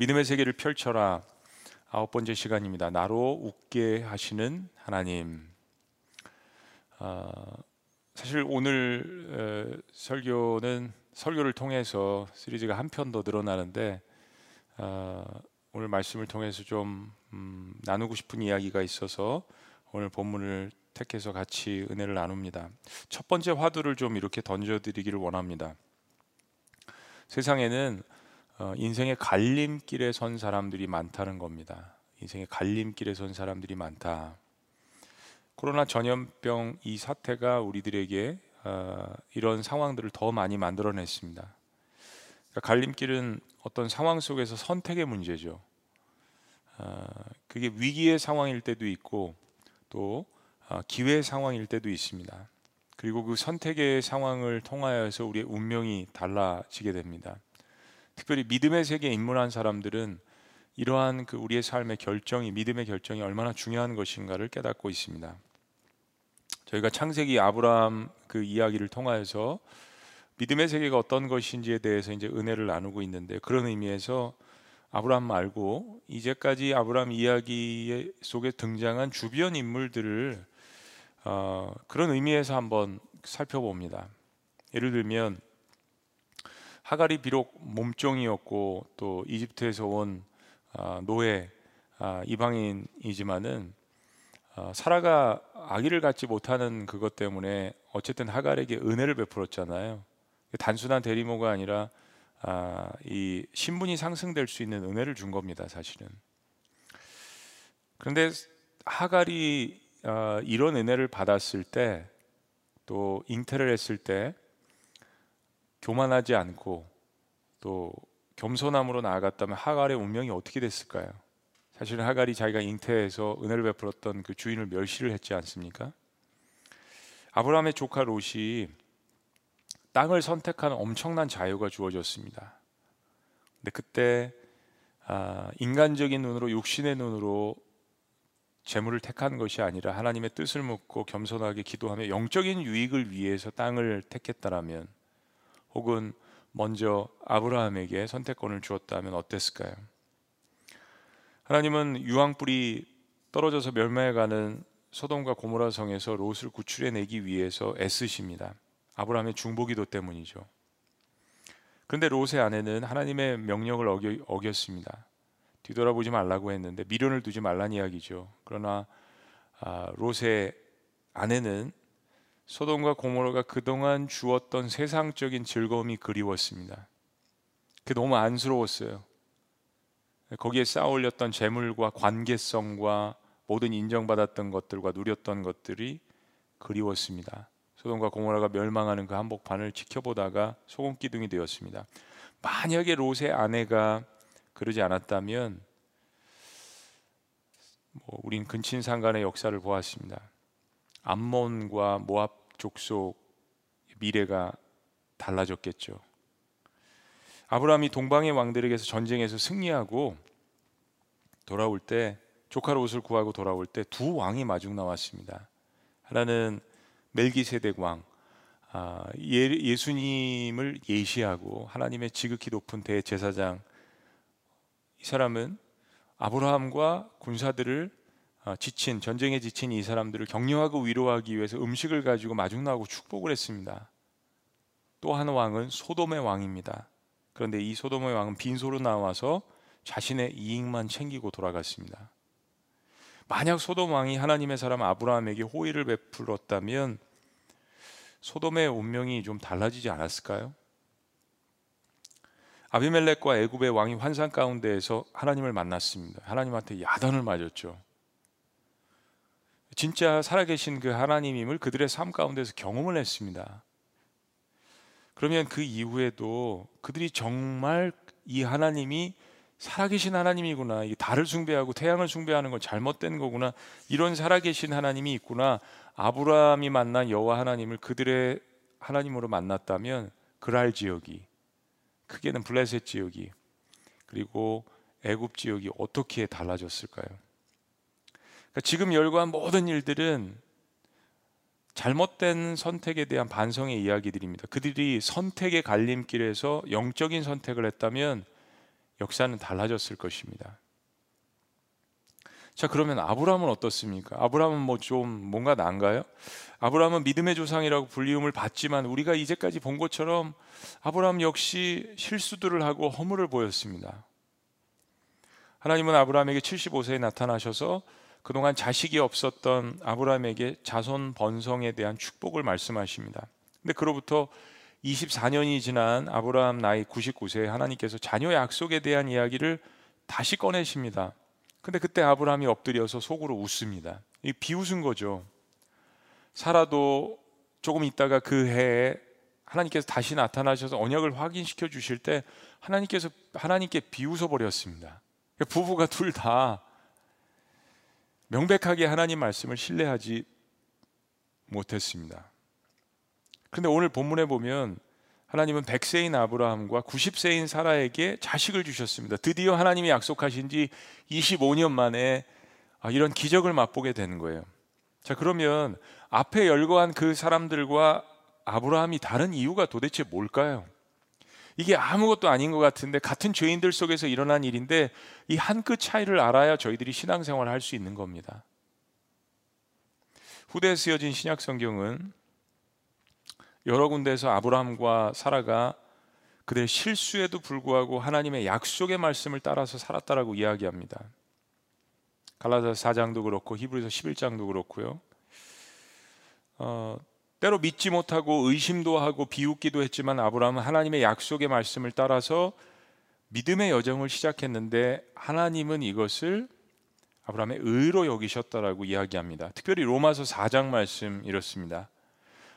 믿음의 세계를 펼쳐라 아홉 번째 시간입니다. 나로 웃게 하시는 하나님. 아, 사실 오늘 에, 설교는 설교를 통해서 시리즈가 한 편 더 늘어나는데 아, 오늘 말씀을 통해서 좀 음, 나누고 싶은 이야기가 있어서 오늘 본문을 택해서 같이 은혜를 나눕니다. 첫 번째 화두를 좀 이렇게 던져드리기를 원합니다. 세상에는 어, 인생의 갈림길에 선 사람들이 많다는 겁니다. 인생의 갈림길에 선 사람들이 많다. 코로나 전염병 이 사태가 우리들에게 어, 이런 상황들을 더 많이 만들어냈습니다. 그러니까 갈림길은 어떤 상황 속에서 선택의 문제죠. 어, 그게 위기의 상황일 때도 있고 또 기회의 상황일 때도 있습니다. 그리고 그 선택의 상황을 통하여서 우리의 운명이 달라지게 됩니다. 특별히 믿음의 세계에 입문한 사람들은 이러한 그 우리의 삶의 결정이 믿음의 결정이 얼마나 중요한 것인가를 깨닫고 있습니다. 저희가 창세기 아브라함 그 이야기를 통하여서 믿음의 세계가 어떤 것인지에 대해서 이제 은혜를 나누고 있는데 그런 의미에서 아브라함 말고 이제까지 아브라함 이야기 속에 등장한 주변 인물들을 어, 그런 의미에서 한번 살펴봅니다. 예를 들면 하갈이 비록 몸종이었고 또 이집트에서 온 아, 노예 아, 이방인이지만은 아, 사라가 아기를 갖지 못하는 그것 때문에 어쨌든 하갈에게 은혜를 베풀었잖아요. 단순한 대리모가 아니라 이 신분이 상승될 수 있는 은혜를 준 겁니다, 사실은. 그런데 하갈이 이런 은혜를 받았을 때 또 잉태를 했을 때 교만하지 않고 또 겸손함으로 나아갔다면 하갈의 운명이 어떻게 됐을까요? 사실은 하갈이 자기가 잉태해서 은혜를 베풀었던 그 주인을 멸시를 했지 않습니까? 아브라함의 조카 롯이 땅을 선택하는 엄청난 자유가 주어졌습니다. 근데 그때 아, 인간적인 눈으로 육신의 눈으로 재물을 택한 것이 아니라 하나님의 뜻을 묻고 겸손하게 기도하며 영적인 유익을 위해서 땅을 택했다라면 혹은 먼저 아브라함에게 선택권을 주었다면 어땠을까요? 하나님은 유황불이 떨어져서 멸망해가는 소돔과 고모라 성에서 롯을 구출해내기 위해서 애쓰십니다. 아브라함의 중보기도 때문이죠. 그런데 롯의 아내는 하나님의 명령을 어겼, 습니다 뒤돌아보지 말라고 했는데 미련을 두지 말란 이야기죠. 그러나 아, 롯의 아내는 소돔과 고모라가 그동안 주었던 세상적인 즐거움이 그리웠습니다. 그 너무 안쓰러웠어요. 거기에 쌓아 올렸던 재물과 관계성과 모든 인정받았던 것들과 누렸던 것들이 그리웠습니다. 소돔과 고모라가 멸망하는 그 한복판을 지켜보다가 소금 기둥이 되었습니다. 만약에 롯의 아내가 그러지 않았다면 뭐 우린 근친상간의 역사를 보았습니다. 암몬과 모압 족속 미래가 달라졌겠죠. 아브라함이 동방의 왕들에게서 전쟁에서 승리하고 돌아올 때 조카 롯을 구하고 돌아올 때 두 왕이 마중 나왔습니다. 하나는 멜기세덱 왕, 아, 예, 수님을 예시하고 하나님의 지극히 높은 대제사장. 이 사람은 아브라함과 군사들을 아, 지친 전쟁에 지친 이 사람들을 격려하고 위로하기 위해서 음식을 가지고 마중 나오고 축복을 했습니다. 또 한 왕은 소돔의 왕입니다. 그런데 이 소돔의 왕은 빈소로 나와서 자신의 이익만 챙기고 돌아갔습니다. 만약 소돔 왕이 하나님의 사람 아브라함에게 호의를 베풀었다면 소돔의 운명이 좀 달라지지 않았을까요? 아비멜렉과 애굽의 왕이 환상 가운데에서 하나님을 만났습니다. 하나님한테 야단을 맞았죠. 진짜 살아계신 그 하나님임을 그들의 삶 가운데서 경험을 했습니다. 그러면 그 이후에도 그들이 정말 이 하나님이 살아계신 하나님이구나. 이 달을 숭배하고 태양을 숭배하는 건 잘못된 거구나. 이런 살아계신 하나님이 있구나. 아브라함이 만난 여호와 하나님을 그들의 하나님으로 만났다면 그랄 지역이 크게는 블레셋 지역이 그리고 애굽 지역이 어떻게 달라졌을까요? 그러니까 지금 열거한 모든 일들은 잘못된 선택에 대한 반성의 이야기들입니다. 그들이 선택의 갈림길에서 영적인 선택을 했다면 역사는 달라졌을 것입니다. 자, 그러면 아브라함은 어떻습니까? 아브라함은 뭐 좀 뭔가 난가요? 아브라함은 믿음의 조상이라고 불리움을 받지만 우리가 이제까지 본 것처럼 아브라함 역시 실수들을 하고 허물을 보였습니다. 하나님은 아브라함에게 75세에 나타나셔서 그동안 자식이 없었던 아브라함에게 자손 번성에 대한 축복을 말씀하십니다. 근데 그로부터 24년이 지난 아브라함 나이 99세에 하나님께서 자녀 약속에 대한 이야기를 다시 꺼내십니다. 근데 그때 아브라함이 엎드려서 속으로 웃습니다. 이 비웃은 거죠. 살아도 조금 있다가 그 해에 하나님께서 다시 나타나셔서 언약을 확인시켜 주실 때 하나님께서 하나님께 비웃어 버렸습니다. 부부가 둘 다 명백하게 하나님 말씀을 신뢰하지 못했습니다. 그런데 오늘 본문에 보면 하나님은 100세인 아브라함과 90세인 사라에게 자식을 주셨습니다. 드디어 하나님이 약속하신 지 25년 만에 아, 이런 기적을 맛보게 되는 거예요. 자, 그러면 앞에 열거한 그 사람들과 아브라함이 다른 이유가 도대체 뭘까요? 이게 아무것도 아닌 것 같은데 같은 죄인들 속에서 일어난 일인데 이 한 끗 차이를 알아야 저희들이 신앙생활을 할 수 있는 겁니다. 후대에 쓰여진 신약 성경은 여러 군데에서 아브라함과 사라가 그들의 실수에도 불구하고 하나님의 약속의 말씀을 따라서 살았다라고 이야기합니다. 갈라디아 4장도 그렇고 히브리서 11장도 그렇고요. 어, 때로 믿지 못하고 의심도 하고 비웃기도 했지만 아브라함은 하나님의 약속의 말씀을 따라서 믿음의 여정을 시작했는데 하나님은 이것을 아브라함의 의로 여기셨다라고 이야기합니다. 특별히 로마서 4장 말씀 이렇습니다.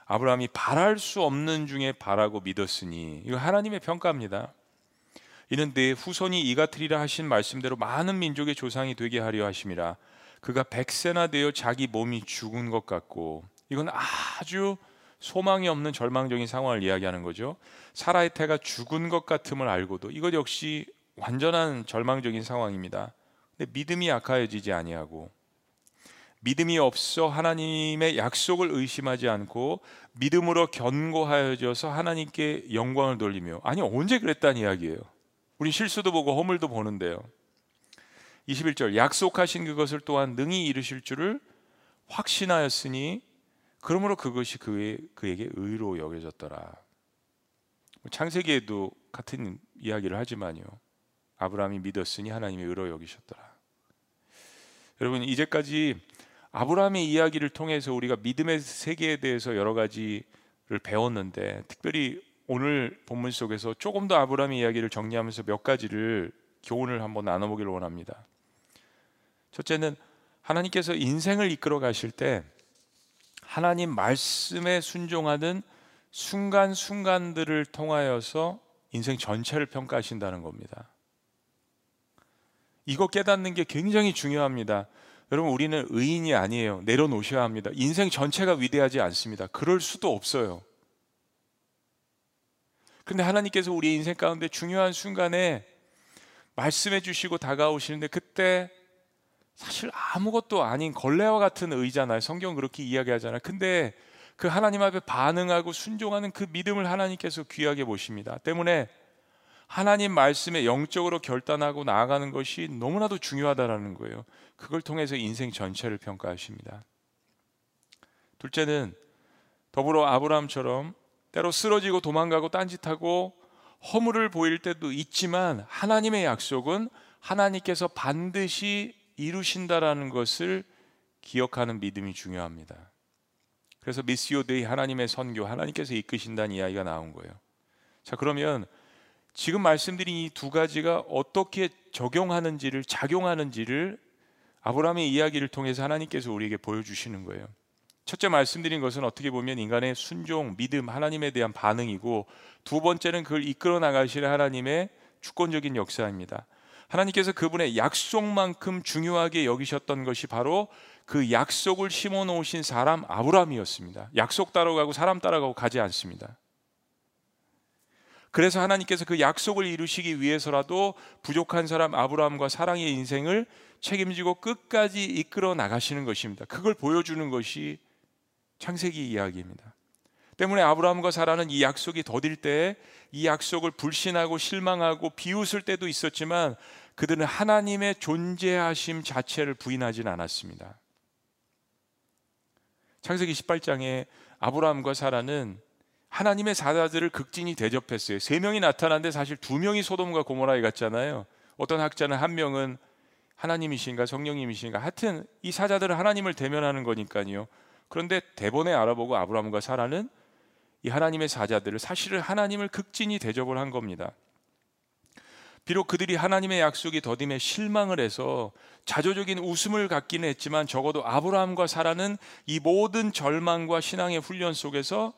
아브라함이 바랄 수 없는 중에 바라고 믿었으니 이거 하나님의 평가입니다. 이는 내 후손이 이같으리라 하신 말씀대로 많은 민족의 조상이 되게 하려 하심이라 그가 백세나 되어 자기 몸이 죽은 것 같고 이건 아주 소망이 없는 절망적인 상황을 이야기하는 거죠. 사라의 태가 죽은 것 같음을 알고도 이것 역시 완전한 절망적인 상황입니다. 근데 믿음이 약하여지지 아니하고 믿음이 없어 하나님의 약속을 의심하지 않고 믿음으로 견고하여져서 하나님께 영광을 돌리며 아니 언제 그랬다는 이야기예요. 우리 실수도 보고 허물도 보는데요. 21절 약속하신 그것을 또한 능히 이루실 줄을 확신하였으니 그러므로 그것이 그의, 그에게 의로 여겨졌더라. 뭐 창세기에도 같은 이야기를 하지만요. 아브라함이 믿었으니 하나님이 의로 여기셨더라. 여러분 이제까지 아브라함의 이야기를 통해서 우리가 믿음의 세계에 대해서 여러 가지를 배웠는데 특별히 오늘 본문 속에서 조금 더 아브라함의 이야기를 정리하면서 몇 가지를 교훈을 한번 나눠보기를 원합니다. 첫째는 하나님께서 인생을 이끌어 가실 때 하나님 말씀에 순종하는 순간순간들을 통하여서 인생 전체를 평가하신다는 겁니다. 이거 깨닫는 게 굉장히 중요합니다. 여러분 우리는 의인이 아니에요. 내려놓으셔야 합니다. 인생 전체가 위대하지 않습니다. 그럴 수도 없어요. 근데 하나님께서 우리 인생 가운데 중요한 순간에 말씀해 주시고 다가오시는데 그때 사실 아무것도 아닌 걸레와 같은 의잖아요. 성경 그렇게 이야기하잖아요. 근데 그 하나님 앞에 반응하고 순종하는 그 믿음을 하나님께서 귀하게 보십니다. 때문에 하나님 말씀에 영적으로 결단하고 나아가는 것이 너무나도 중요하다라는 거예요. 그걸 통해서 인생 전체를 평가하십니다. 둘째는 더불어 아브라함처럼 때로 쓰러지고 도망가고 딴짓하고 허물을 보일 때도 있지만 하나님의 약속은 하나님께서 반드시 이루신다라는 것을 기억하는 믿음이 중요합니다. 그래서 Missio Dei 하나님의 선교 하나님께서 이끄신다는 이야기가 나온 거예요. 자, 그러면 지금 말씀드린 이 두 가지가 어떻게 적용하는지를 작용하는지를 아브라함의 이야기를 통해서 하나님께서 우리에게 보여주시는 거예요. 첫째 말씀드린 것은 어떻게 보면 인간의 순종, 믿음, 하나님에 대한 반응이고 두 번째는 그걸 이끌어 나가실 하나님의 주권적인 역사입니다. 하나님께서 그분의 약속만큼 중요하게 여기셨던 것이 바로 그 약속을 심어 놓으신 사람 아브라함이었습니다. 약속 따라가고 사람 따라가고 가지 않습니다. 그래서 하나님께서 그 약속을 이루시기 위해서라도 부족한 사람 아브라함과 사랑의 인생을 책임지고 끝까지 이끌어 나가시는 것입니다. 그걸 보여주는 것이 창세기 이야기입니다. 때문에 아브라함과 사라는 이 약속이 더딜 때 이 약속을 불신하고 실망하고 비웃을 때도 있었지만 그들은 하나님의 존재하심 자체를 부인하진 않았습니다. 창세기 18장에 아브라함과 사라는 하나님의 사자들을 극진히 대접했어요. 세 명이 나타났는데 사실 두 명이 소돔과 고모라에 갔잖아요. 어떤 학자는 한 명은 하나님이신가 성령님이신가 하여튼 이 사자들은 하나님을 대면하는 거니까요. 그런데 대본에 알아보고 아브라함과 사라는 이 하나님의 사자들을 사실은 하나님을 극진히 대접을 한 겁니다. 비록 그들이 하나님의 약속이 더딤에 실망을 해서 자조적인 웃음을 갖기는 했지만 적어도 아브라함과 사라는 이 모든 절망과 신앙의 훈련 속에서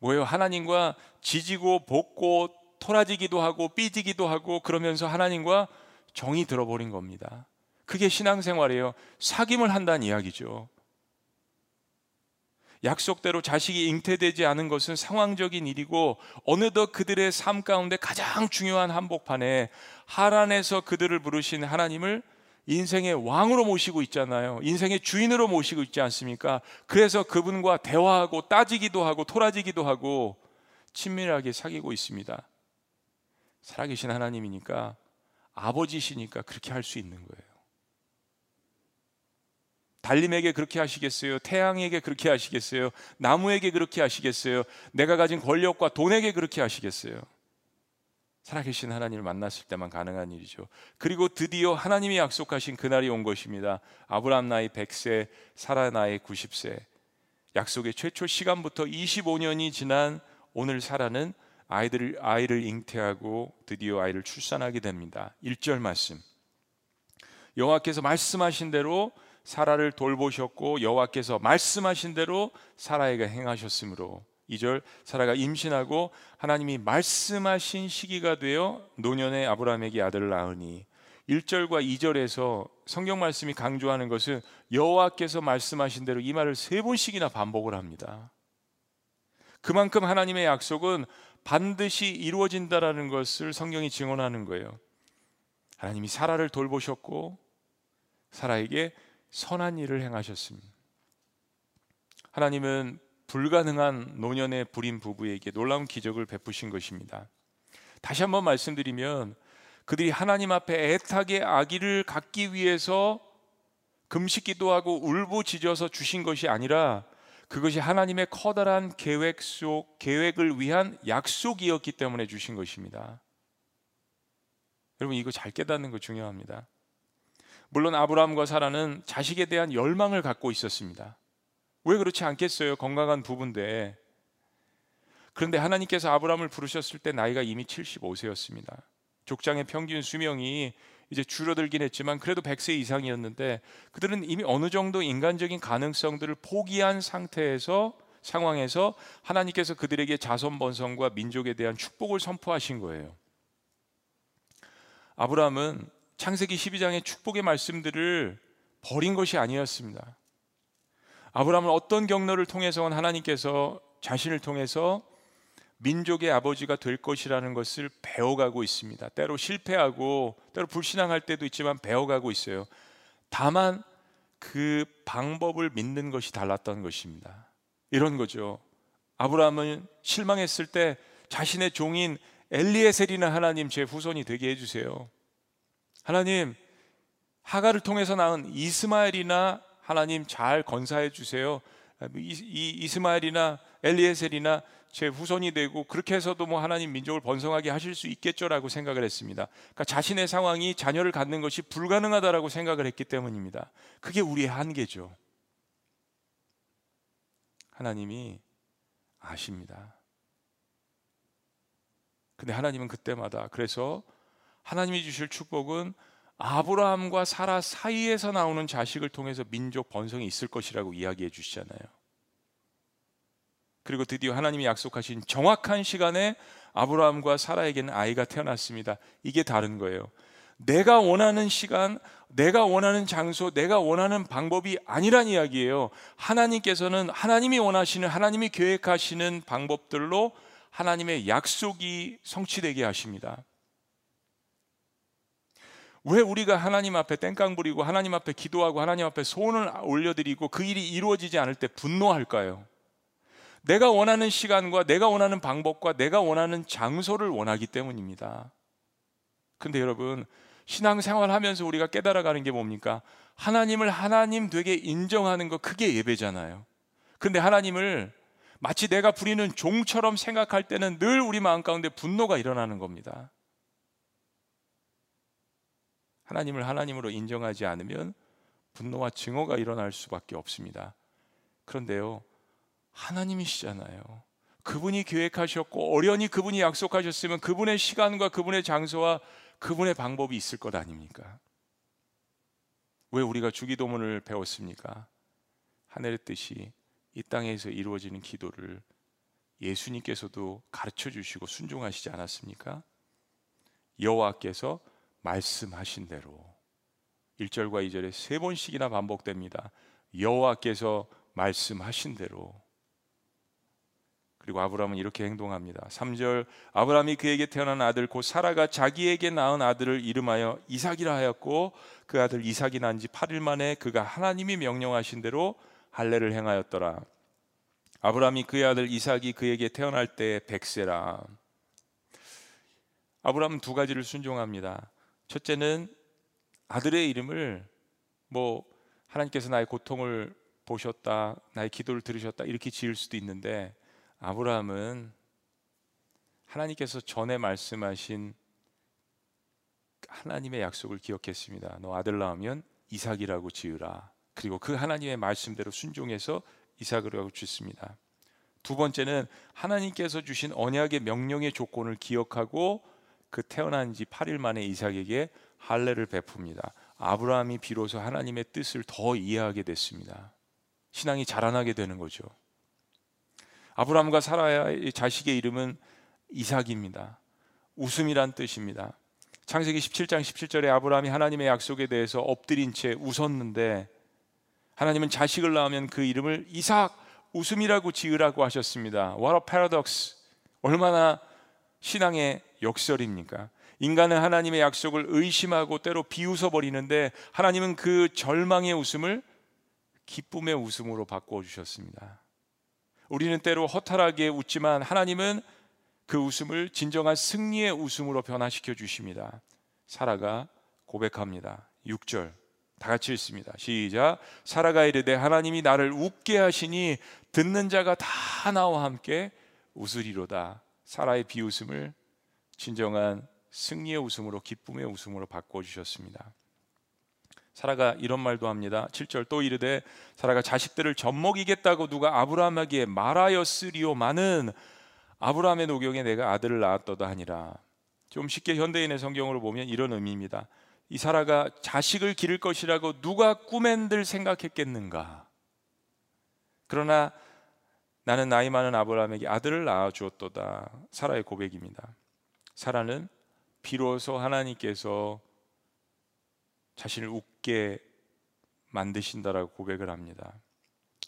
뭐예요? 하나님과 지지고 볶고 토라지기도 하고 삐지기도 하고 그러면서 하나님과 정이 들어버린 겁니다. 그게 신앙생활이에요. 사귐을 한다는 이야기죠. 약속대로 자식이 잉태되지 않은 것은 상황적인 일이고 어느덧 그들의 삶 가운데 가장 중요한 한복판에 하란에서 그들을 부르신 하나님을 인생의 왕으로 모시고 있잖아요. 인생의 주인으로 모시고 있지 않습니까? 그래서 그분과 대화하고 따지기도 하고 토라지기도 하고 친밀하게 사귀고 있습니다. 살아계신 하나님이니까 아버지시니까 그렇게 할 수 있는 거예요. 달림에게 그렇게 하시겠어요? 태양에게 그렇게 하시겠어요? 나무에게 그렇게 하시겠어요? 내가 가진 권력과 돈에게 그렇게 하시겠어요? 살아계신 하나님을 만났을 때만 가능한 일이죠. 그리고 드디어 하나님이 약속하신 그날이 온 것입니다. 아브라함 나이 100세, 사라 나이 90세. 약속의 최초 시간부터 25년이 지난 오늘 사라는 아이들을 아이를 잉태하고 드디어 아이를 출산하게 됩니다. 1절 말씀. 여호와께서 말씀하신 대로 사라를 돌보셨고 여호와께서 말씀하신 대로 사라에게 행하셨으므로 2절 사라가 임신하고 하나님이 말씀하신 시기가 되어 노년의 아브라함에게 아들을 낳으니 1절과 2절에서 성경 말씀이 강조하는 것은 여호와께서 말씀하신 대로 이 말을 세 번씩이나 반복을 합니다. 그만큼 하나님의 약속은 반드시 이루어진다라는 것을 성경이 증언하는 거예요. 하나님이 사라를 돌보셨고 사라에게 선한 일을 행하셨습니다. 하나님은 불가능한 노년의 불임 부부에게 놀라운 기적을 베푸신 것입니다. 다시 한번 말씀드리면 그들이 하나님 앞에 애타게 아기를 갖기 위해서 금식 기도 하고 울부짖어서 주신 것이 아니라 그것이 하나님의 커다란 계획 속 계획을 위한 약속이었기 때문에 주신 것입니다. 여러분 이거 잘 깨닫는 거 중요합니다. 물론 아브라함과 사라는 자식에 대한 열망을 갖고 있었습니다. 왜 그렇지 않겠어요? 건강한 부부인데. 그런데 하나님께서 아브라함을 부르셨을 때 나이가 이미 75세였습니다. 족장의 평균 수명이 이제 줄어들긴 했지만 그래도 100세 이상이었는데 그들은 이미 어느 정도 인간적인 가능성들을 포기한 상태에서 상황에서 하나님께서 그들에게 자손 번성과 민족에 대한 축복을 선포하신 거예요. 아브라함은 창세기 12장의 축복의 말씀들을 버린 것이 아니었습니다. 아브라함은 어떤 경로를 통해서 하나님께서 자신을 통해서 민족의 아버지가 될 것이라는 것을 배워가고 있습니다. 때로 실패하고 때로 불신앙할 때도 있지만 배워가고 있어요. 다만 그 방법을 믿는 것이 달랐던 것입니다. 이런 거죠. 아브라함은 실망했을 때 자신의 종인 엘리에셀이나 하나님 제 후손이 되게 해주세요. 하나님 하가를 통해서 낳은 이스마엘이나 하나님 잘 건사해 주세요. 이, 이 이 스마엘이나 엘리에셀이나 제 후손이 되고 그렇게 해서도 뭐 하나님 민족을 번성하게 하실 수 있겠죠라고 생각을 했습니다. 그러니까 자신의 상황이 자녀를 갖는 것이 불가능하다라고 생각을 했기 때문입니다. 그게 우리의 한계죠. 하나님이 아십니다. 근데 하나님은 그때마다 그래서 하나님이 주실 축복은 아브라함과 사라 사이에서 나오는 자식을 통해서 민족 번성이 있을 것이라고 이야기해 주시잖아요. 그리고 드디어 하나님이 약속하신 정확한 시간에 아브라함과 사라에게는 아이가 태어났습니다. 이게 다른 거예요. 내가 원하는 시간, 내가 원하는 장소, 내가 원하는 방법이 아니란 이야기예요. 하나님께서는 하나님이 원하시는, 하나님이 계획하시는 방법들로 하나님의 약속이 성취되게 하십니다. 왜 우리가 하나님 앞에 땡깡 부리고 하나님 앞에 기도하고 하나님 앞에 소원을 올려드리고 그 일이 이루어지지 않을 때 분노할까요? 내가 원하는 시간과 내가 원하는 방법과 내가 원하는 장소를 원하기 때문입니다. 근데 여러분, 신앙생활 하면서 우리가 깨달아가는 게 뭡니까? 하나님을 하나님 되게 인정하는 거 그게 예배잖아요. 근데 하나님을 마치 내가 부리는 종처럼 생각할 때는 늘 우리 마음 가운데 분노가 일어나는 겁니다. 하나님을 하나님으로 인정하지 않으면 분노와 증오가 일어날 수밖에 없습니다. 그런데요, 하나님이시잖아요. 그분이 계획하셨고 어련히 그분이 약속하셨으면 그분의 시간과 그분의 장소와 그분의 방법이 있을 것 아닙니까? 왜 우리가 주기도문을 배웠습니까? 하늘의 뜻이 이 땅에서 이루어지는 기도를 예수님께서도 가르쳐 주시고 순종하시지 않았습니까? 여호와께서 말씀하신 대로 1절과 2절에 세 번씩이나 반복됩니다. 여호와께서 말씀하신 대로 그리고 아브라함은 이렇게 행동합니다. 3절 아브라함이 그에게 태어난 아들 곧 사라가 자기에게 낳은 아들을 이름하여 이삭이라 하였고 그 아들 이삭이 난 지 8일 만에 그가 하나님이 명령하신 대로 할례를 행하였더라. 아브라함이 그의 아들 이삭이 그에게 태어날 때 백세라. 아브라함은 두 가지를 순종합니다. 첫째는 아들의 이름을 뭐 하나님께서 나의 고통을 보셨다, 나의 기도를 들으셨다 이렇게 지을 수도 있는데 아브라함은 하나님께서 전에 말씀하신 하나님의 약속을 기억했습니다. 너 아들 낳으면 이삭이라고 지으라. 그리고 그 하나님의 말씀대로 순종해서 이삭이라고 짓습니다. 두 번째는 하나님께서 주신 언약의 명령의 조건을 기억하고 그 태어난 지 8일 만에 이삭에게 할례를 베풉니다. 아브라함이 비로소 하나님의 뜻을 더 이해하게 됐습니다. 신앙이 자라나게 되는 거죠. 아브라함과 사라의 자식의 이름은 이삭입니다. 웃음이란 뜻입니다. 창세기 17장 17절에 아브라함이 하나님의 약속에 대해서 엎드린 채 웃었는데 하나님은 자식을 낳으면 그 이름을 이삭 웃음이라고 지으라고 하셨습니다. What a paradox. 얼마나 신앙의 역설입니까? 인간은 하나님의 약속을 의심하고 때로 비웃어 버리는데 하나님은 그 절망의 웃음을 기쁨의 웃음으로 바꿔 주셨습니다. 우리는 때로 허탈하게 웃지만 하나님은 그 웃음을 진정한 승리의 웃음으로 변화시켜 주십니다. 사라가 고백합니다. 6절. 다 같이 읽습니다. 시작. 사라가 이르되 하나님이 나를 웃게 하시니 듣는 자가 다 나와 함께 웃으리로다. 사라의 비웃음을 진정한 승리의 웃음으로 기쁨의 웃음으로 바꿔 주셨습니다. 사라가 이런 말도 합니다. 7절 또 이르되 사라가 자식들을 젖먹이겠다고 누가 아브라함에게 말하였으리오마는 아브라함의 노경에 내가 아들을 낳았도다 하니라. 좀 쉽게 현대인의 성경으로 보면 이런 의미입니다. 이 사라가 자식을 기를 것이라고 누가 꿈엔들 생각했겠는가? 그러나 나는 나이 많은 아브라함에게 아들을 낳아 주었도다. 사라의 고백입니다. 사라는 비로소 하나님께서 자신을 웃게 만드신다라고 고백을 합니다.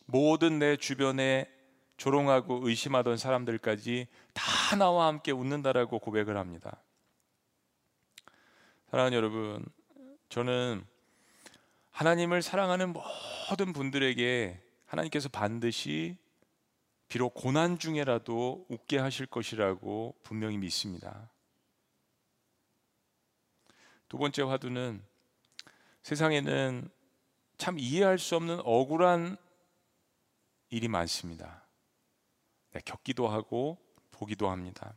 모든 내 주변에 조롱하고 의심하던 사람들까지 다 나와 함께 웃는다라고 고백을 합니다. 사랑하는 여러분, 저는 하나님을 사랑하는 모든 분들에게 하나님께서 반드시 비록 고난 중에라도 웃게 하실 것이라고 분명히 믿습니다. 두 번째 화두는 세상에는 참 이해할 수 없는 억울한 일이 많습니다. 네, 겪기도 하고 보기도 합니다.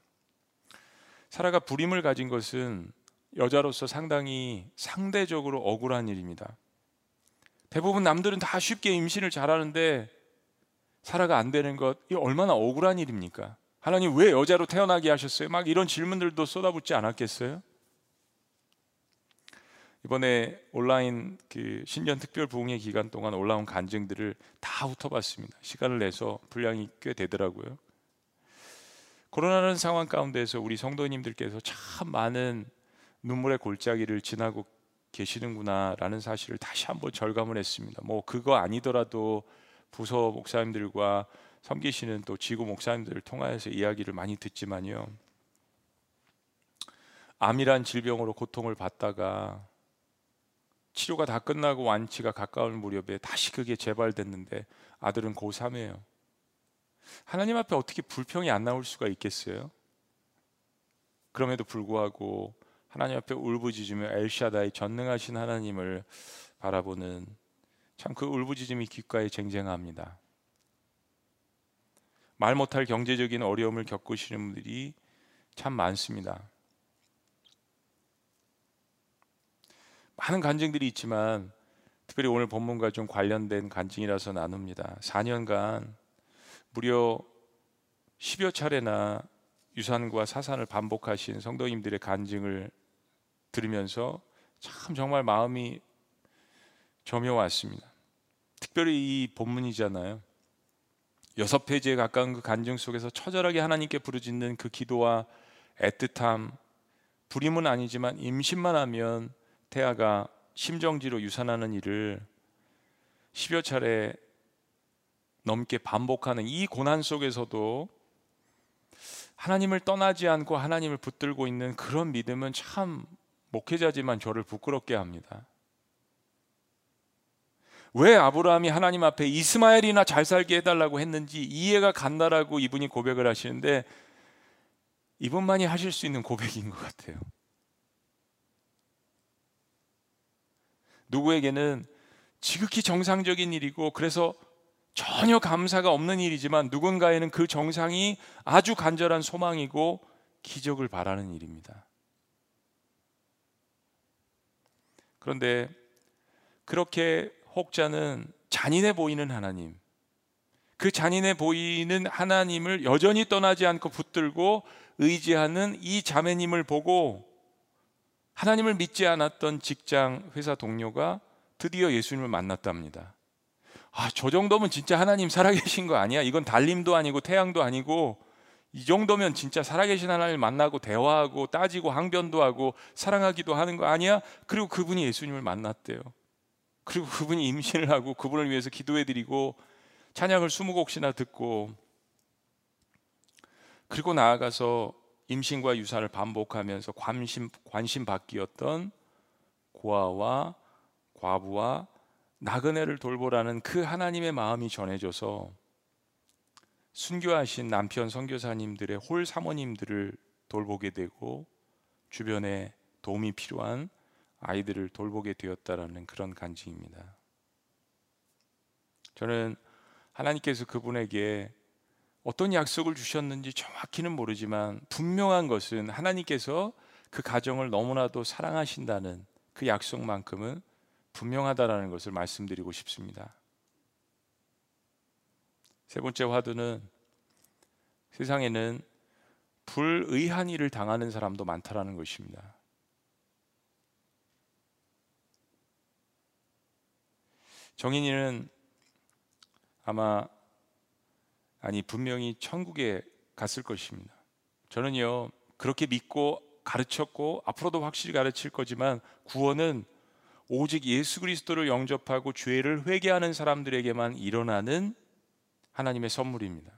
사라가 불임을 가진 것은 여자로서 상당히 상대적으로 억울한 일입니다. 대부분 남들은 다 쉽게 임신을 잘하는데 사라가 안 되는 것, 이 얼마나 억울한 일입니까? 하나님 왜 여자로 태어나게 하셨어요? 막 이런 질문들도 쏟아붓지 않았겠어요? 이번에 온라인 그 신년 특별 부흥회 기간 동안 올라온 간증들을 다 훑어봤습니다. 시간을 내서 분량이 꽤 되더라고요. 코로나라는 상황 가운데서 우리 성도님들께서 참 많은 눈물의 골짜기를 지나고 계시는구나라는 사실을 다시 한번 절감을 했습니다. 뭐 그거 아니더라도 부서 목사님들과 섬기시는 또 지구 목사님들을 통하여서 이야기를 많이 듣지만요. 암이란 질병으로 고통을 받다가 치료가 다 끝나고 완치가 가까운 무렵에 다시 그게 재발됐는데 아들은 고3이에요. 하나님 앞에 어떻게 불평이 안 나올 수가 있겠어요? 그럼에도 불구하고 하나님 앞에 울부짖으며 엘샤다이 전능하신 하나님을 바라보는 참 그 울부짖음이 귓가에 쟁쟁합니다. 말 못할 경제적인 어려움을 겪으시는 분들이 참 많습니다. 많은 간증들이 있지만 특별히 오늘 본문과 좀 관련된 간증이라서 나눕니다. 4년간 무려 10여 차례나 유산과 사산을 반복하신 성도님들의 간증을 들으면서 참 정말 마음이 점여왔습니다. 특별히 이 본문이잖아요. 여섯 페이지에 가까운 그 간증 속에서 처절하게 하나님께 부르짖는 그 기도와 애틋함, 불임은 아니지만 임신만 하면 태아가 심정지로 유산하는 일을 10여 차례 넘게 반복하는 이 고난 속에서도 하나님을 떠나지 않고 하나님을 붙들고 있는 그런 믿음은 참 목회자지만 저를 부끄럽게 합니다. 왜 아브라함이 하나님 앞에 이스마엘이나 잘 살게 해달라고 했는지 이해가 간다라고 이분이 고백을 하시는데 이분만이 하실 수 있는 고백인 것 같아요. 누구에게는 지극히 정상적인 일이고 그래서 전혀 감사가 없는 일이지만 누군가에는 그 정상이 아주 간절한 소망이고 기적을 바라는 일입니다. 그런데 그렇게 혹자는 잔인해 보이는 하나님, 그 잔인해 보이는 하나님을 여전히 떠나지 않고 붙들고 의지하는 이 자매님을 보고 하나님을 믿지 않았던 직장 회사 동료가 드디어 예수님을 만났답니다. 아, 저 정도면 진짜 하나님 살아계신 거 아니야? 이건 달림도 아니고 태양도 아니고 이 정도면 진짜 살아계신 하나님을 만나고 대화하고 따지고 항변도 하고 사랑하기도 하는 거 아니야? 그리고 그분이 예수님을 만났대요. 그리고 그분이 임신을 하고 그분을 위해서 기도해 드리고 찬양을 스무 곡씩이나 듣고 그리고 나아가서 임신과 유산을 반복하면서 관심 관심 받기였던 고아와 과부와 나그네를 돌보라는 그 하나님의 마음이 전해져서 순교하신 남편 선교사님들의 홀 사모님들을 돌보게 되고 주변에 도움이 필요한 아이들을 돌보게 되었다라는 그런 간증입니다. 저는 하나님께서 그분에게 어떤 약속을 주셨는지 정확히는 모르지만 분명한 것은 하나님께서 그 가정을 너무나도 사랑하신다는 그 약속만큼은 분명하다라는 것을 말씀드리고 싶습니다. 세 번째 화두는 세상에는 불의한 일을 당하는 사람도 많다라는 것입니다. 정인이는 아마 아니 분명히 천국에 갔을 것입니다. 저는요 그렇게 믿고 가르쳤고 앞으로도 확실히 가르칠 거지만 구원은 오직 예수 그리스도를 영접하고 죄를 회개하는 사람들에게만 일어나는 하나님의 선물입니다.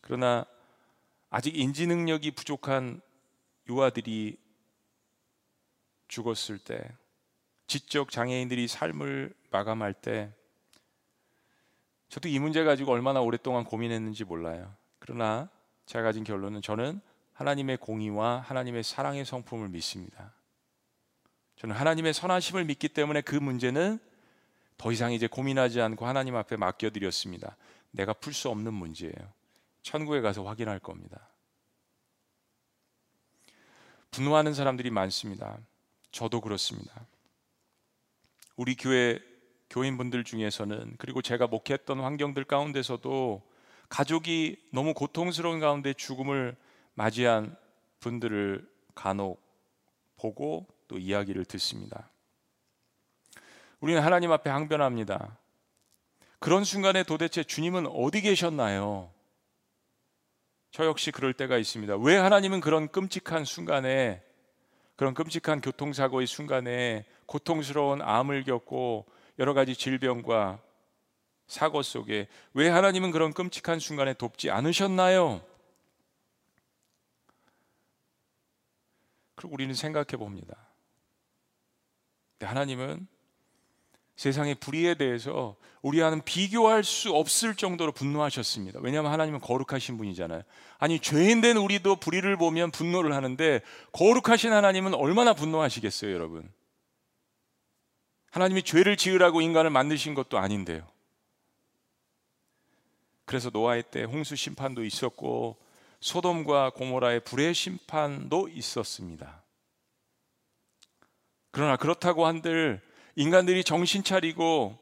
그러나 아직 인지 능력이 부족한 유아들이 죽었을 때 지적 장애인들이 삶을 마감할 때 저도 이 문제 가지고 얼마나 오랫동안 고민했는지 몰라요. 그러나 제가 가진 결론은 저는 하나님의 공의와 하나님의 사랑의 성품을 믿습니다. 저는 하나님의 선하심을 믿기 때문에 그 문제는 더 이상 이제 고민하지 않고 하나님 앞에 맡겨드렸습니다. 내가 풀 수 없는 문제예요. 천국에 가서 확인할 겁니다. 분노하는 사람들이 많습니다. 저도 그렇습니다. 우리 교회 교인분들 중에서는 그리고 제가 목회했던 환경들 가운데서도 가족이 너무 고통스러운 가운데 죽음을 맞이한 분들을 간혹 보고 또 이야기를 듣습니다. 우리는 하나님 앞에 항변합니다. 그런 순간에 도대체 주님은 어디 계셨나요? 저 역시 그럴 때가 있습니다. 왜 하나님은 그런 끔찍한 순간에 그런 끔찍한 교통사고의 순간에 고통스러운 암을 겪고 여러 가지 질병과 사고 속에 왜 하나님은 그런 끔찍한 순간에 돕지 않으셨나요? 그리고 우리는 생각해 봅니다. 하나님은 세상의 불의에 대해서 우리와는 비교할 수 없을 정도로 분노하셨습니다. 왜냐하면 하나님은 거룩하신 분이잖아요. 아니 죄인된 우리도 불의를 보면 분노를 하는데 거룩하신 하나님은 얼마나 분노하시겠어요, 여러분? 하나님이 죄를 지으라고 인간을 만드신 것도 아닌데요. 그래서 노아의 때 홍수 심판도 있었고 소돔과 고모라의 불의 심판도 있었습니다. 그러나 그렇다고 한들 인간들이 정신 차리고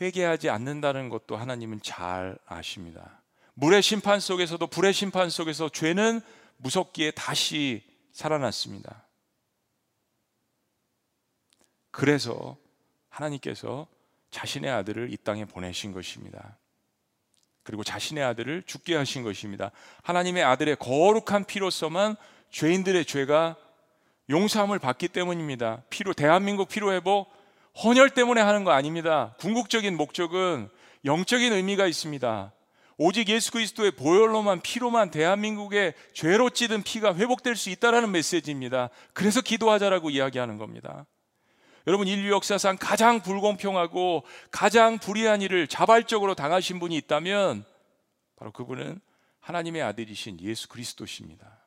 회개하지 않는다는 것도 하나님은 잘 아십니다. 물의 심판 속에서도 불의 심판 속에서 죄는 무섭기에 다시 살아났습니다. 그래서 하나님께서 자신의 아들을 이 땅에 보내신 것입니다. 그리고 자신의 아들을 죽게 하신 것입니다. 하나님의 아들의 거룩한 피로서만 죄인들의 죄가 용서함을 받기 때문입니다. 피로 대한민국 피로 회복 헌혈 때문에 하는 거 아닙니다. 궁극적인 목적은 영적인 의미가 있습니다. 오직 예수 그리스도의 보혈로만 피로만 대한민국의 죄로 찌든 피가 회복될 수 있다라는 메시지입니다. 그래서 기도하자라고 이야기하는 겁니다. 여러분 인류 역사상 가장 불공평하고 가장 불의한 일을 자발적으로 당하신 분이 있다면 바로 그분은 하나님의 아들이신 예수 그리스도십니다.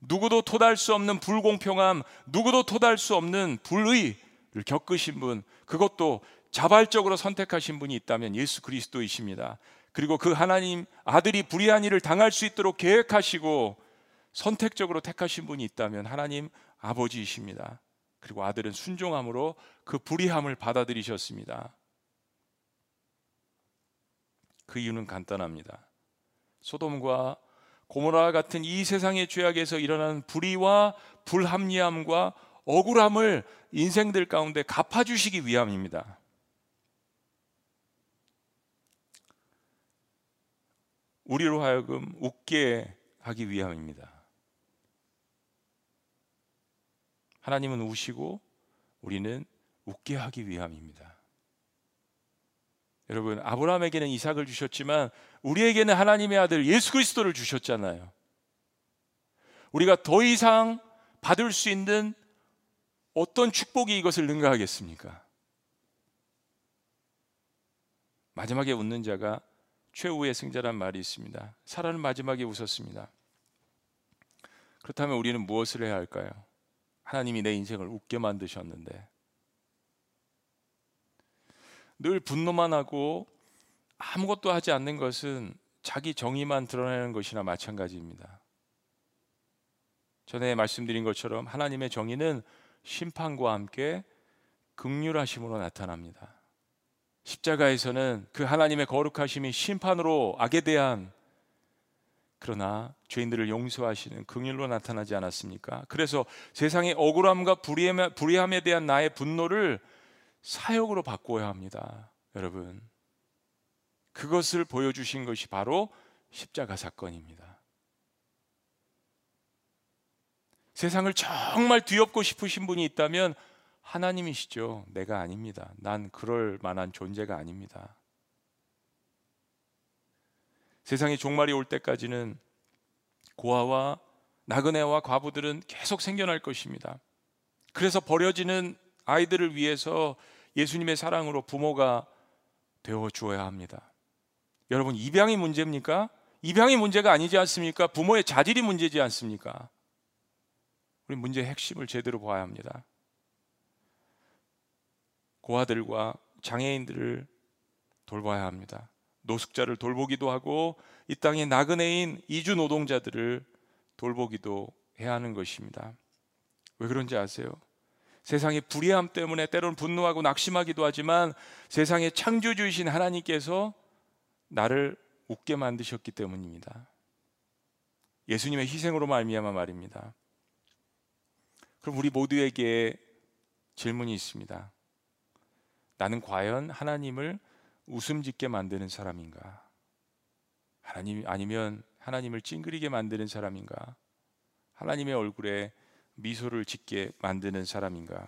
누구도 토달 수 없는 불공평함, 누구도 토달 수 없는 불의를 겪으신 분, 그것도 자발적으로 선택하신 분이 있다면 예수 그리스도이십니다. 그리고 그 하나님 아들이 불의한 일을 당할 수 있도록 계획하시고 선택적으로 택하신 분이 있다면 하나님 아버지이십니다. 그리고 아들은 순종함으로 그 불의함을 받아들이셨습니다. 그 이유는 간단합니다. 소돔과 고모라 같은 이 세상의 죄악에서 일어나는 불의와 불합리함과 억울함을 인생들 가운데 갚아주시기 위함입니다. 우리로 하여금 웃게 하기 위함입니다. 하나님은 우시고 우리는 웃게 하기 위함입니다. 여러분 아브라함에게는 이삭을 주셨지만 우리에게는 하나님의 아들 예수 그리스도를 주셨잖아요. 우리가 더 이상 받을 수 있는 어떤 축복이 이것을 능가하겠습니까? 마지막에 웃는 자가 최후의 승자란 말이 있습니다. 사라는 마지막에 웃었습니다. 그렇다면 우리는 무엇을 해야 할까요? 하나님이 내 인생을 웃게 만드셨는데 늘 분노만 하고 아무것도 하지 않는 것은 자기 정의만 드러내는 것이나 마찬가지입니다. 전에 말씀드린 것처럼 하나님의 정의는 심판과 함께 극률하심으로 나타납니다. 십자가에서는 그 하나님의 거룩하심이 심판으로 악에 대한 그러나 죄인들을 용서하시는 긍휼로 나타나지 않았습니까? 그래서 세상의 억울함과 불의함에 대한 나의 분노를 사역으로 바꿔야 합니다. 여러분. 그것을 보여주신 것이 바로 십자가 사건입니다. 세상을 정말 뒤엎고 싶으신 분이 있다면 하나님이시죠. 내가 아닙니다. 난 그럴 만한 존재가 아닙니다. 세상의 종말이 올 때까지는 고아와 나그네와 과부들은 계속 생겨날 것입니다. 그래서 버려지는 아이들을 위해서 예수님의 사랑으로 부모가 되어 주어야 합니다. 여러분 입양이 문제입니까? 입양이 문제가 아니지 않습니까? 부모의 자질이 문제지 않습니까? 우리 문제의 핵심을 제대로 봐야 합니다. 고아들과 장애인들을 돌봐야 합니다. 노숙자를 돌보기도 하고 이 땅의 나그네인 이주 노동자들을 돌보기도 해야 하는 것입니다. 왜 그런지 아세요? 세상의 불의함 때문에 때로는 분노하고 낙심하기도 하지만 세상의 창조주이신 하나님께서 나를 웃게 만드셨기 때문입니다. 예수님의 희생으로 말미암아 말입니다. 그럼 우리 모두에게 질문이 있습니다. 나는 과연 하나님을 웃음 짓게 만드는 사람인가? 하나님 아니면 하나님을 찡그리게 만드는 사람인가? 하나님의 얼굴에 미소를 짓게 만드는 사람인가?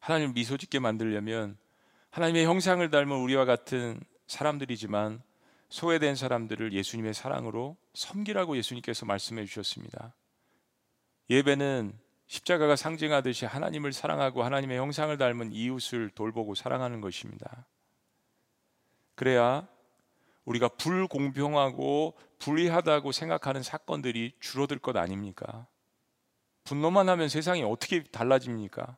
하나님을 미소 짓게 만들려면 하나님의 형상을 닮은 우리와 같은 사람들이지만 소외된 사람들을 예수님의 사랑으로 섬기라고 예수님께서 말씀해 주셨습니다. 예배는 십자가가 상징하듯이 하나님을 사랑하고 하나님의 형상을 닮은 이웃을 돌보고 사랑하는 것입니다. 그래야 우리가 불공평하고 불리하다고 생각하는 사건들이 줄어들 것 아닙니까? 분노만 하면 세상이 어떻게 달라집니까?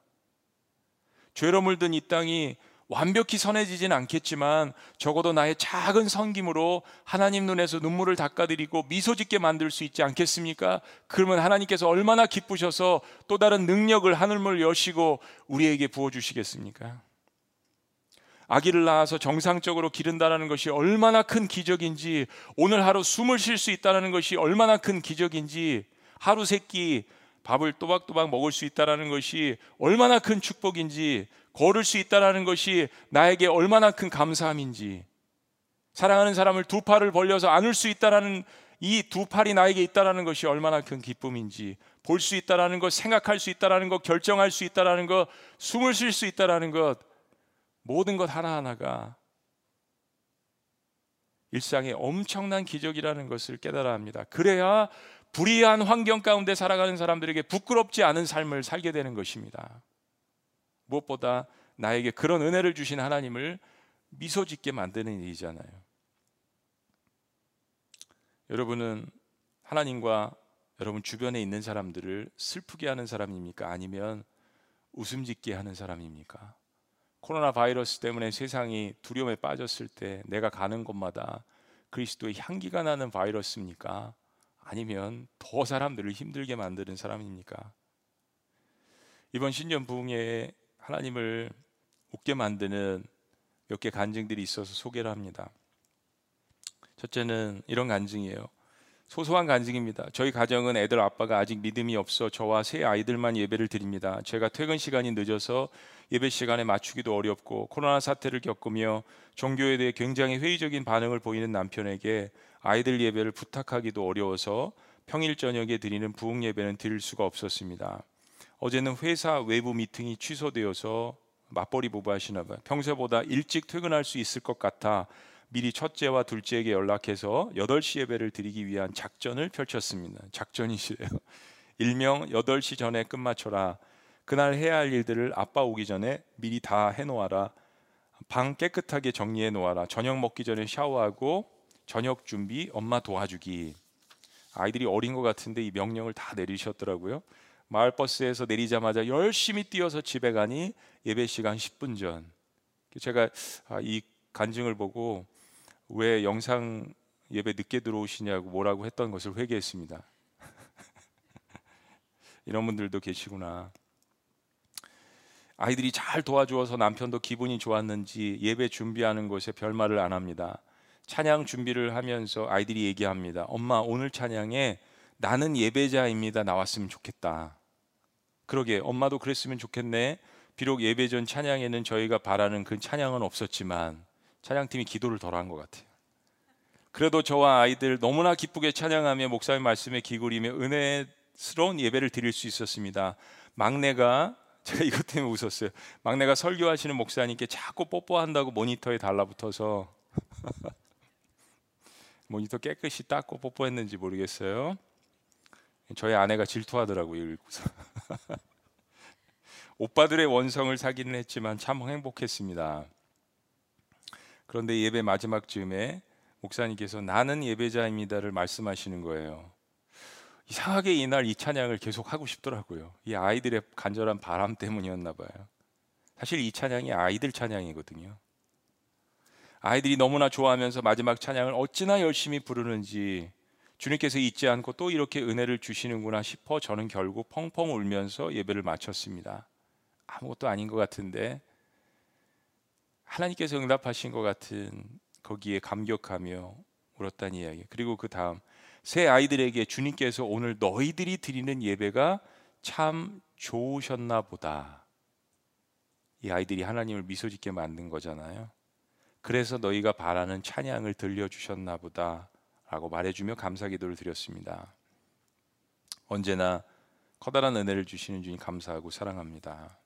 죄로 물든 이 땅이 완벽히 선해지진 않겠지만 적어도 나의 작은 섬김으로 하나님 눈에서 눈물을 닦아드리고 미소 짓게 만들 수 있지 않겠습니까? 그러면 하나님께서 얼마나 기쁘셔서 또 다른 능력을 하늘물 여시고 우리에게 부어주시겠습니까? 아기를 낳아서 정상적으로 기른다는 것이 얼마나 큰 기적인지 오늘 하루 숨을 쉴 수 있다는 것이 얼마나 큰 기적인지 하루 세끼 밥을 또박또박 먹을 수 있다는 것이 얼마나 큰 축복인지 걸을 수 있다는 것이 나에게 얼마나 큰 감사함인지 사랑하는 사람을 두 팔을 벌려서 안을 수 있다는 이 두 팔이 나에게 있다는 것이 얼마나 큰 기쁨인지 볼 수 있다는 것, 생각할 수 있다는 것, 결정할 수 있다는 것, 숨을 쉴 수 있다는 것 모든 것 하나하나가 일상의 엄청난 기적이라는 것을 깨달아야 합니다. 그래야 불이한 환경 가운데 살아가는 사람들에게 부끄럽지 않은 삶을 살게 되는 것입니다. 무엇보다 나에게 그런 은혜를 주신 하나님을 미소 짓게 만드는 일이잖아요. 여러분은 하나님과 여러분 주변에 있는 사람들을 슬프게 하는 사람입니까? 아니면 웃음 짓게 하는 사람입니까? 코로나 바이러스 때문에 세상이 두려움에 빠졌을 때 내가 가는 곳마다 그리스도의 향기가 나는 바이러스입니까? 아니면 더 사람들을 힘들게 만드는 사람입니까? 이번 신년 부흥회에 하나님을 웃게 만드는 몇 개 간증들이 있어서 소개를 합니다. 첫째는 이런 간증이에요. 소소한 간증입니다. 저희 가정은 애들 아빠가 아직 믿음이 없어 저와 세 아이들만 예배를 드립니다. 제가 퇴근 시간이 늦어서 예배 시간에 맞추기도 어렵고 코로나 사태를 겪으며 종교에 대해 굉장히 회의적인 반응을 보이는 남편에게 아이들 예배를 부탁하기도 어려워서 평일 저녁에 드리는 부흥 예배는 드릴 수가 없었습니다. 어제는 회사 외부 미팅이 취소되어서 맞벌이 부부 하시나 봐요. 평소보다 일찍 퇴근할 수 있을 것 같아 미리 첫째와 둘째에게 연락해서 8시 예배를 드리기 위한 작전을 펼쳤습니다. 작전이시래요. 일명 8시 전에 끝마쳐라. 그날 해야 할 일들을 아빠 오기 전에 미리 다 해놓아라. 방 깨끗하게 정리해 놓아라. 저녁 먹기 전에 샤워하고 저녁 준비, 엄마 도와주기. 아이들이 어린 것 같은데 이 명령을 다 내리셨더라고요. 마을 버스에서 내리자마자 열심히 뛰어서 집에 가니 예배 시간 10분 전. 제가 아, 이 간증을 보고 왜 영상 예배 늦게 들어오시냐고 뭐라고 했던 것을 회개했습니다. 이런 분들도 계시구나. 아이들이 잘 도와주어서 남편도 기분이 좋았는지 예배 준비하는 것에 별말을 안 합니다. 찬양 준비를 하면서 아이들이 얘기합니다. 엄마 오늘 찬양에 나는 예배자입니다. 나왔으면 좋겠다. 그러게 엄마도 그랬으면 좋겠네. 비록 예배 전 찬양에는 저희가 바라는 그 찬양은 없었지만 찬양팀이 기도를 덜 한 것 같아요. 그래도 저와 아이들 너무나 기쁘게 찬양하며 목사님 말씀에 기울이며 은혜스러운 예배를 드릴 수 있었습니다. 막내가 제가 이것 때문에 웃었어요. 막내가 설교하시는 목사님께 자꾸 뽀뽀한다고 모니터에 달라붙어서 모니터 깨끗이 닦고 뽀뽀했는지 모르겠어요. 저희 아내가 질투하더라고요. 읽고서. 오빠들의 원성을 사기는 했지만 참 행복했습니다. 그런데 예배 마지막 즈음에 목사님께서 나는 예배자입니다를 말씀하시는 거예요. 이상하게 이날 이 찬양을 계속 하고 싶더라고요. 이 아이들의 간절한 바람 때문이었나 봐요. 사실 이 찬양이 아이들 찬양이거든요. 아이들이 너무나 좋아하면서 마지막 찬양을 어찌나 열심히 부르는지 주님께서 잊지 않고 또 이렇게 은혜를 주시는구나 싶어 저는 결국 펑펑 울면서 예배를 마쳤습니다. 아무것도 아닌 것 같은데 하나님께서 응답하신 것 같은 거기에 감격하며 울었다는 이야기. 그리고 그 다음 새 아이들에게 주님께서 오늘 너희들이 드리는 예배가 참 좋으셨나 보다. 이 아이들이 하나님을 미소 짓게 만든 거잖아요. 그래서 너희가 바라는 찬양을 들려주셨나 보다. 라고 말해주며 감사 기도를 드렸습니다. 언제나 커다란 은혜를 주시는 주님 감사하고 사랑합니다.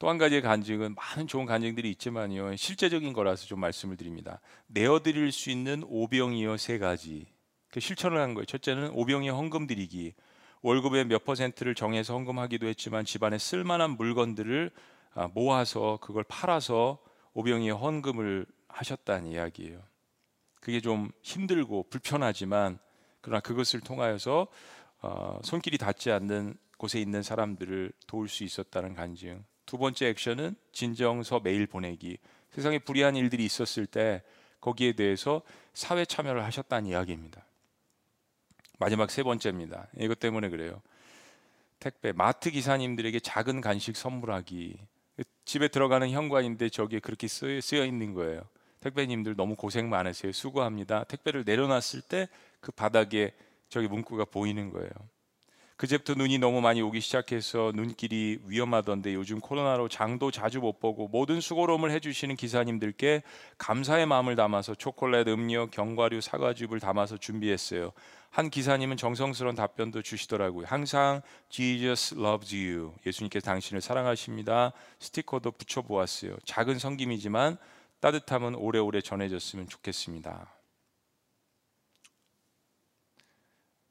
또 한 가지의 간증은 많은 좋은 간증들이 있지만요. 실제적인 거라서 좀 말씀을 드립니다. 내어드릴 수 있는 오병이어 세 가지. 그 실천을 한 거예요. 첫째는 오병이 헌금 드리기. 월급의 몇 퍼센트를 정해서 헌금하기도 했지만 집안에 쓸만한 물건들을 아, 모아서 그걸 팔아서 오병이의 헌금을 하셨다는 이야기예요. 그게 좀 힘들고 불편하지만 그러나 그것을 통하여서 어, 손길이 닿지 않는 곳에 있는 사람들을 도울 수 있었다는 간증. 두 번째 액션은 진정서 메일 보내기. 세상에 불이한 일들이 있었을 때 거기에 대해서 사회 참여를 하셨다는 이야기입니다. 마지막 세 번째입니다. 이것 때문에 그래요. 택배 마트 기사님들에게 작은 간식 선물하기. 집에 들어가는 현관인데 저기에 그렇게 쓰여 있는 거예요. 택배님들 너무 고생 많으세요. 수고합니다. 택배를 내려놨을 때 그 바닥에 저기 문구가 보이는 거예요. 그제부터 눈이 너무 많이 오기 시작해서 눈길이 위험하던데 요즘 코로나로 장도 자주 못 보고 모든 수고로움을 해주시는 기사님들께 감사의 마음을 담아서 초콜릿, 음료, 견과류, 사과즙을 담아서 준비했어요. 한 기사님은 정성스러운 답변도 주시더라고요. 항상 Jesus loves you. 예수님께서 당신을 사랑하십니다. 스티커도 붙여 보았어요. 작은 성김이지만 따뜻함은 오래오래 전해졌으면 좋겠습니다.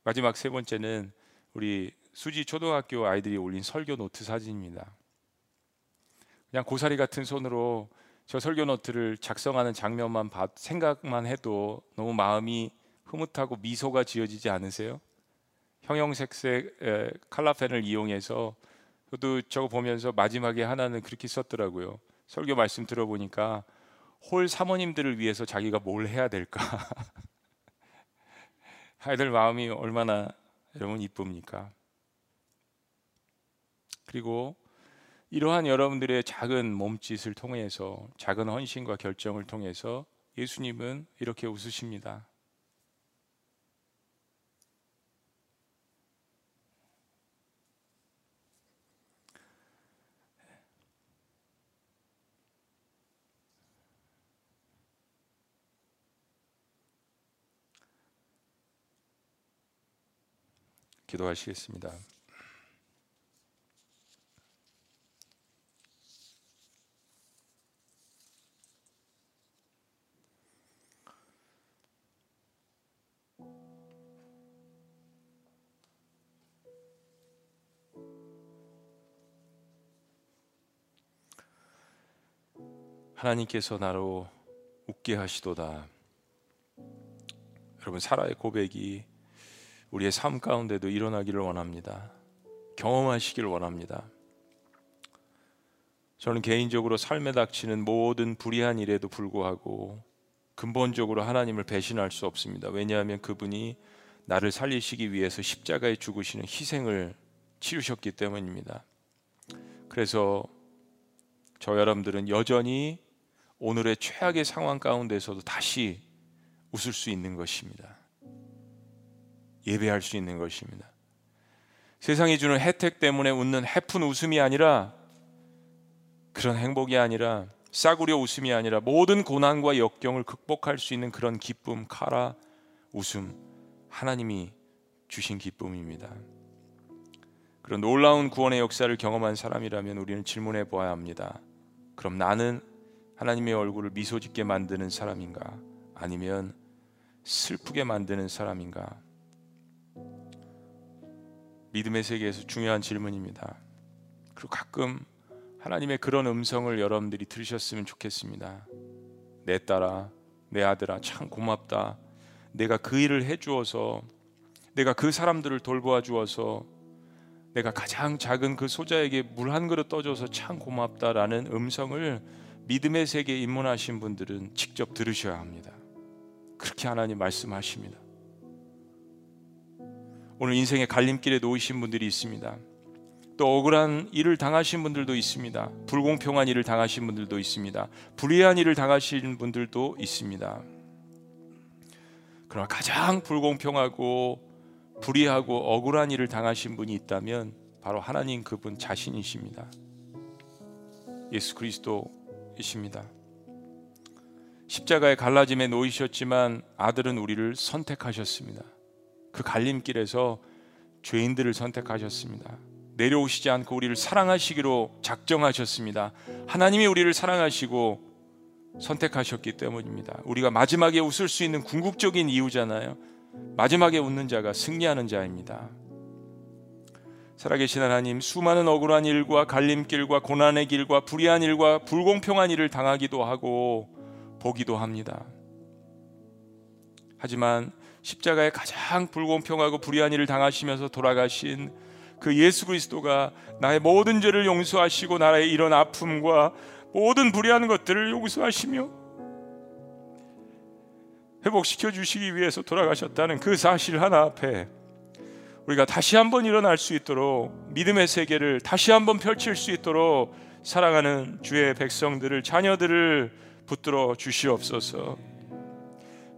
마지막 세 번째는 우리 수지 초등학교 아이들이 올린 설교 노트 사진입니다. 그냥 고사리 같은 손으로 저 설교 노트를 작성하는 장면만 봐, 생각만 해도 너무 마음이 흐뭇하고 미소가 지어지지 않으세요? 형형색색 칼라펜을 이용해서 저도 저거 보면서 마지막에 하나는 그렇게 썼더라고요. 설교 말씀 들어보니까 홀 사모님들을 위해서 자기가 뭘 해야 될까? 아이들 마음이 얼마나 여러분 이쁩니까? 그리고 이러한 여러분들의 작은 몸짓을 통해서 작은 헌신과 결정을 통해서 예수님은 이렇게 웃으십니다. 기도하시겠습니다. 하나님께서 나로 웃게 하시도다. 여러분 사라의 고백이 우리의 삶 가운데도 일어나기를 원합니다. 경험하시길 원합니다. 저는 개인적으로 삶에 닥치는 모든 불의한 일에도 불구하고 근본적으로 하나님을 배신할 수 없습니다. 왜냐하면 그분이 나를 살리시기 위해서 십자가에 죽으시는 희생을 치르셨기 때문입니다. 그래서 저 여러분들은 여전히 오늘의 최악의 상황 가운데서도 다시 웃을 수 있는 것입니다. 예배할 수 있는 것입니다. 세상이 주는 혜택 때문에 웃는 해픈 웃음이 아니라 그런 행복이 아니라 싸구려 웃음이 아니라 모든 고난과 역경을 극복할 수 있는 그런 기쁨, 카라, 웃음, 하나님이 주신 기쁨입니다. 그런 놀라운 구원의 역사를 경험한 사람이라면 우리는 질문해 보아야 합니다. 그럼 나는 하나님의 얼굴을 미소 짓게 만드는 사람인가? 아니면 슬프게 만드는 사람인가? 믿음의 세계에서 중요한 질문입니다. 그리고 가끔 하나님의 그런 음성을 여러분들이 들으셨으면 좋겠습니다. 내 딸아, 내 아들아, 참 고맙다. 내가 그 일을 해주어서, 내가 그 사람들을 돌보아 주어서, 내가 가장 작은 그 소자에게 물 한 그릇 떠줘서 참 고맙다라는 음성을 믿음의 세계에 입문하신 분들은 직접 들으셔야 합니다. 그렇게 하나님 말씀하십니다. 오늘 인생의 갈림길에 놓이신 분들이 있습니다. 또 억울한 일을 당하신 분들도 있습니다. 불공평한 일을 당하신 분들도 있습니다. 불의한 일을 당하신 분들도 있습니다. 그러나 가장 불공평하고 불의하고 억울한 일을 당하신 분이 있다면 바로 하나님 그분 자신이십니다. 예수 그리스도이십니다. 십자가의 갈라짐에 놓이셨지만 아들은 우리를 선택하셨습니다. 그 갈림길에서 죄인들을 선택하셨습니다. 내려오시지 않고 우리를 사랑하시기로 작정하셨습니다. 하나님이 우리를 사랑하시고 선택하셨기 때문입니다. 우리가 마지막에 웃을 수 있는 궁극적인 이유잖아요. 마지막에 웃는 자가 승리하는 자입니다. 살아계신 하나님 수많은 억울한 일과 갈림길과 고난의 길과 불의한 일과 불공평한 일을 당하기도 하고 보기도 합니다. 하지만 십자가에 가장 불공평하고 불의한 일을 당하시면서 돌아가신 그 예수 그리스도가 나의 모든 죄를 용서하시고 나의 이런 아픔과 모든 불의한 것들을 용서하시며 회복시켜 주시기 위해서 돌아가셨다는 그 사실 하나 앞에 우리가 다시 한번 일어날 수 있도록 믿음의 세계를 다시 한번 펼칠 수 있도록 사랑하는 주의 백성들을 자녀들을 붙들어 주시옵소서.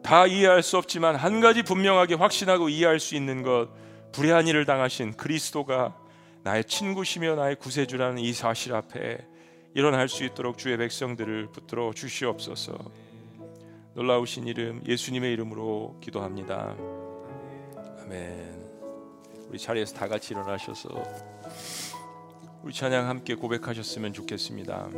다 이해할 수 없지만 한 가지 분명하게 확신하고 이해할 수 있는 것 불의한 일을 당하신 그리스도가 나의 친구시며 나의 구세주라는 이 사실 앞에 일어날 수 있도록 주의 백성들을 붙들어 주시옵소서. 놀라우신 이름 예수님의 이름으로 기도합니다. 아멘. 우리 자리에서 다 같이 일어나셔서 우리 찬양 함께 고백하셨으면 좋겠습니다.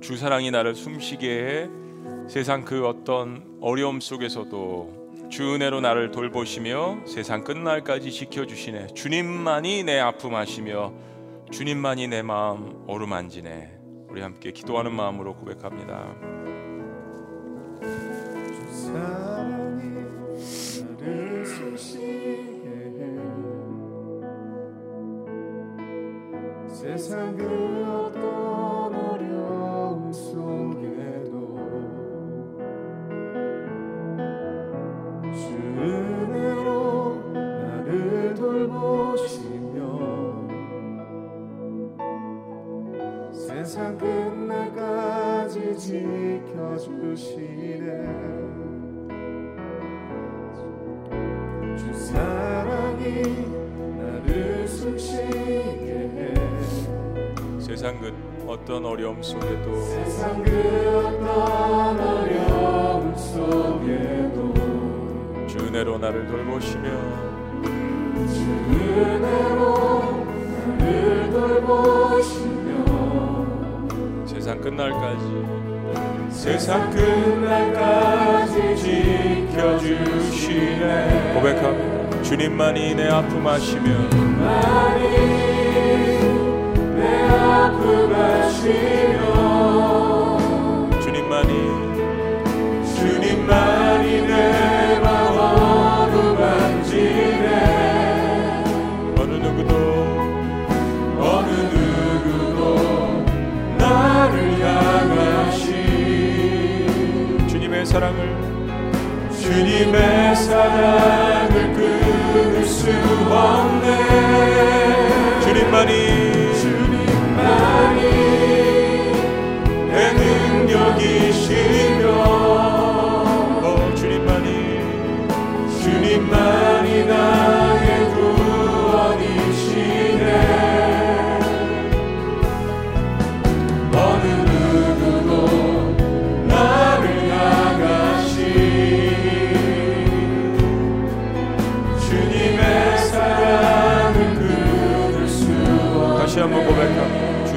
주 사랑이 나를 숨쉬게 해 세상 그 어떤 어려움 속에서도 주 은혜로 나를 돌보시며 세상 끝날까지 지켜주시네 주님만이 내 아픔 하시며 주님만이 내 마음 어루만지네 우리 함께 기도하는 마음으로 고백합니다. 세상 끝날까지 지켜주시네. 고백합니다. 주님만이 내 아픔 하시며 많이 내 아픔 하시며 사랑을 주님의 사랑을 끊을 수 없네. 주님만이 주님만이 내 능력이시며 어, 주님만이 주님만이 나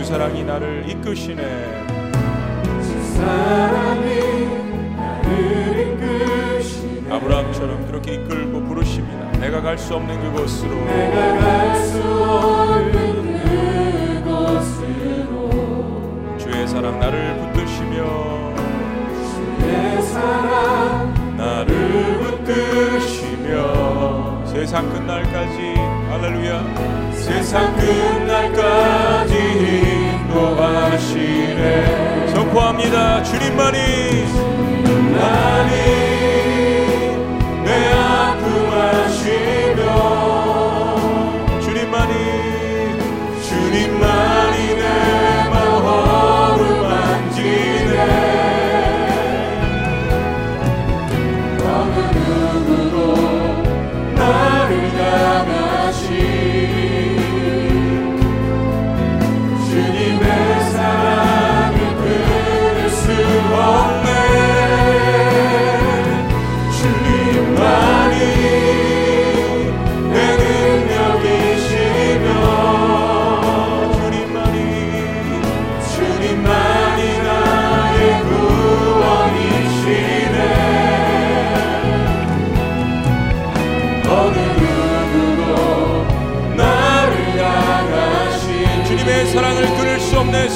사랑이 나를 이끄시네. 주 사랑이 나를 이끄시네. 아브라함처럼 그렇게 이끌고 부르십니다. 내가 갈 수 없는 그곳으로. 내가 갈 수 없는 그곳으로. 주의 사랑 나를 붙드시며. 내 사랑 나를 붙드시며. 세상 끝날까지. 할렐루야. 세상 끝 선포합니다. 주님만이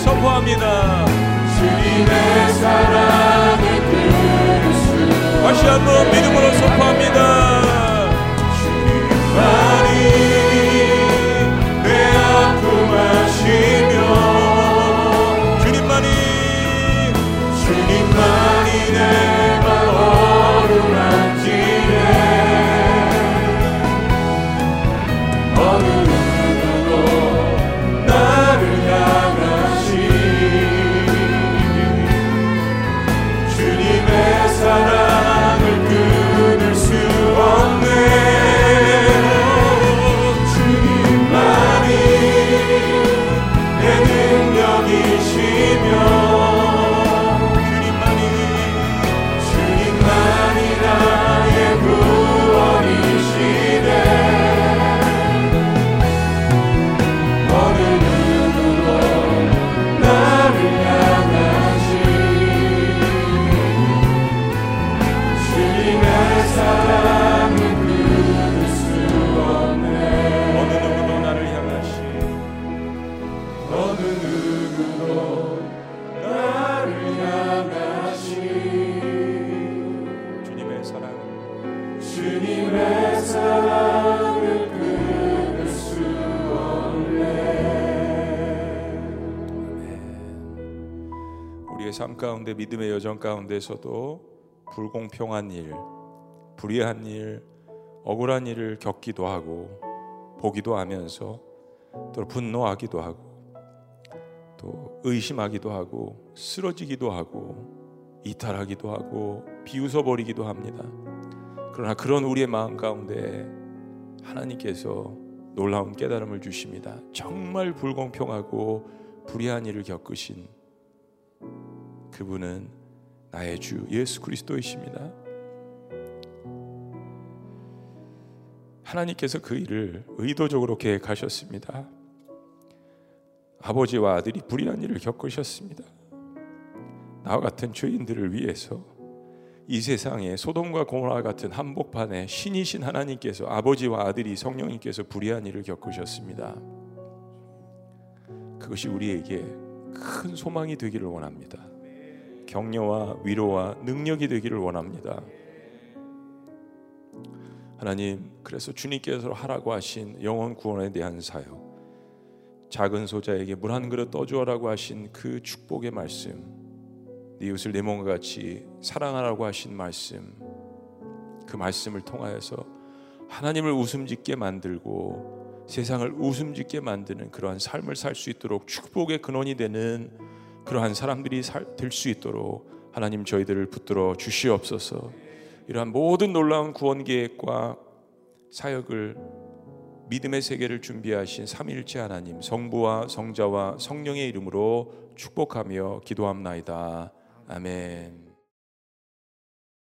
선포합니다. 주님의 사랑을 다시 한번 믿음으로 선포합니다 가운데서도 불공평한 일, 불의한 일, 억울한 일을 겪기도 하고 보기도 하면서 또 분노하기도 하고 또 의심하기도 하고 쓰러지기도 하고 이탈하기도 하고 비웃어 버리기도 합니다. 그러나 그런 우리의 마음 가운데 하나님께서 놀라운 깨달음을 주십니다. 정말 불공평하고 불의한 일을 겪으신 그분은 나의 주 예수 그리스도이십니다. 하나님께서 그 일을 의도적으로 계획하셨습니다. 아버지와 아들이 불의한 일을 겪으셨습니다. 나와 같은 죄인들을 위해서 이 세상에 소돔과 고모라 같은 한복판에 신이신 하나님께서 아버지와 아들이 성령님께서 불의한 일을 겪으셨습니다. 그것이 우리에게 큰 소망이 되기를 원합니다. 격려와 위로와 능력이 되기를 원합니다. 하나님, 그래서 주님께서 하라고 하신 영원 구원에 대한 사역, 작은 소자에게 물 한 그릇 떠주어라고 하신 그 축복의 말씀, 네 이웃을 내 몸과 같이 사랑하라고 하신 말씀, 그 말씀을 통하여서 하나님을 웃음짓게 만들고 세상을 웃음짓게 만드는 그러한 삶을 살 수 있도록 축복의 근원이 되는 그러한 사람들이 될 수 있도록 하나님 저희들을 붙들어 주시옵소서. 이러한 모든 놀라운 구원 계획과 사역을 믿음의 세계를 준비하신 삼일째 하나님 성부와 성자와 성령의 이름으로 축복하며 기도합나이다. 아멘.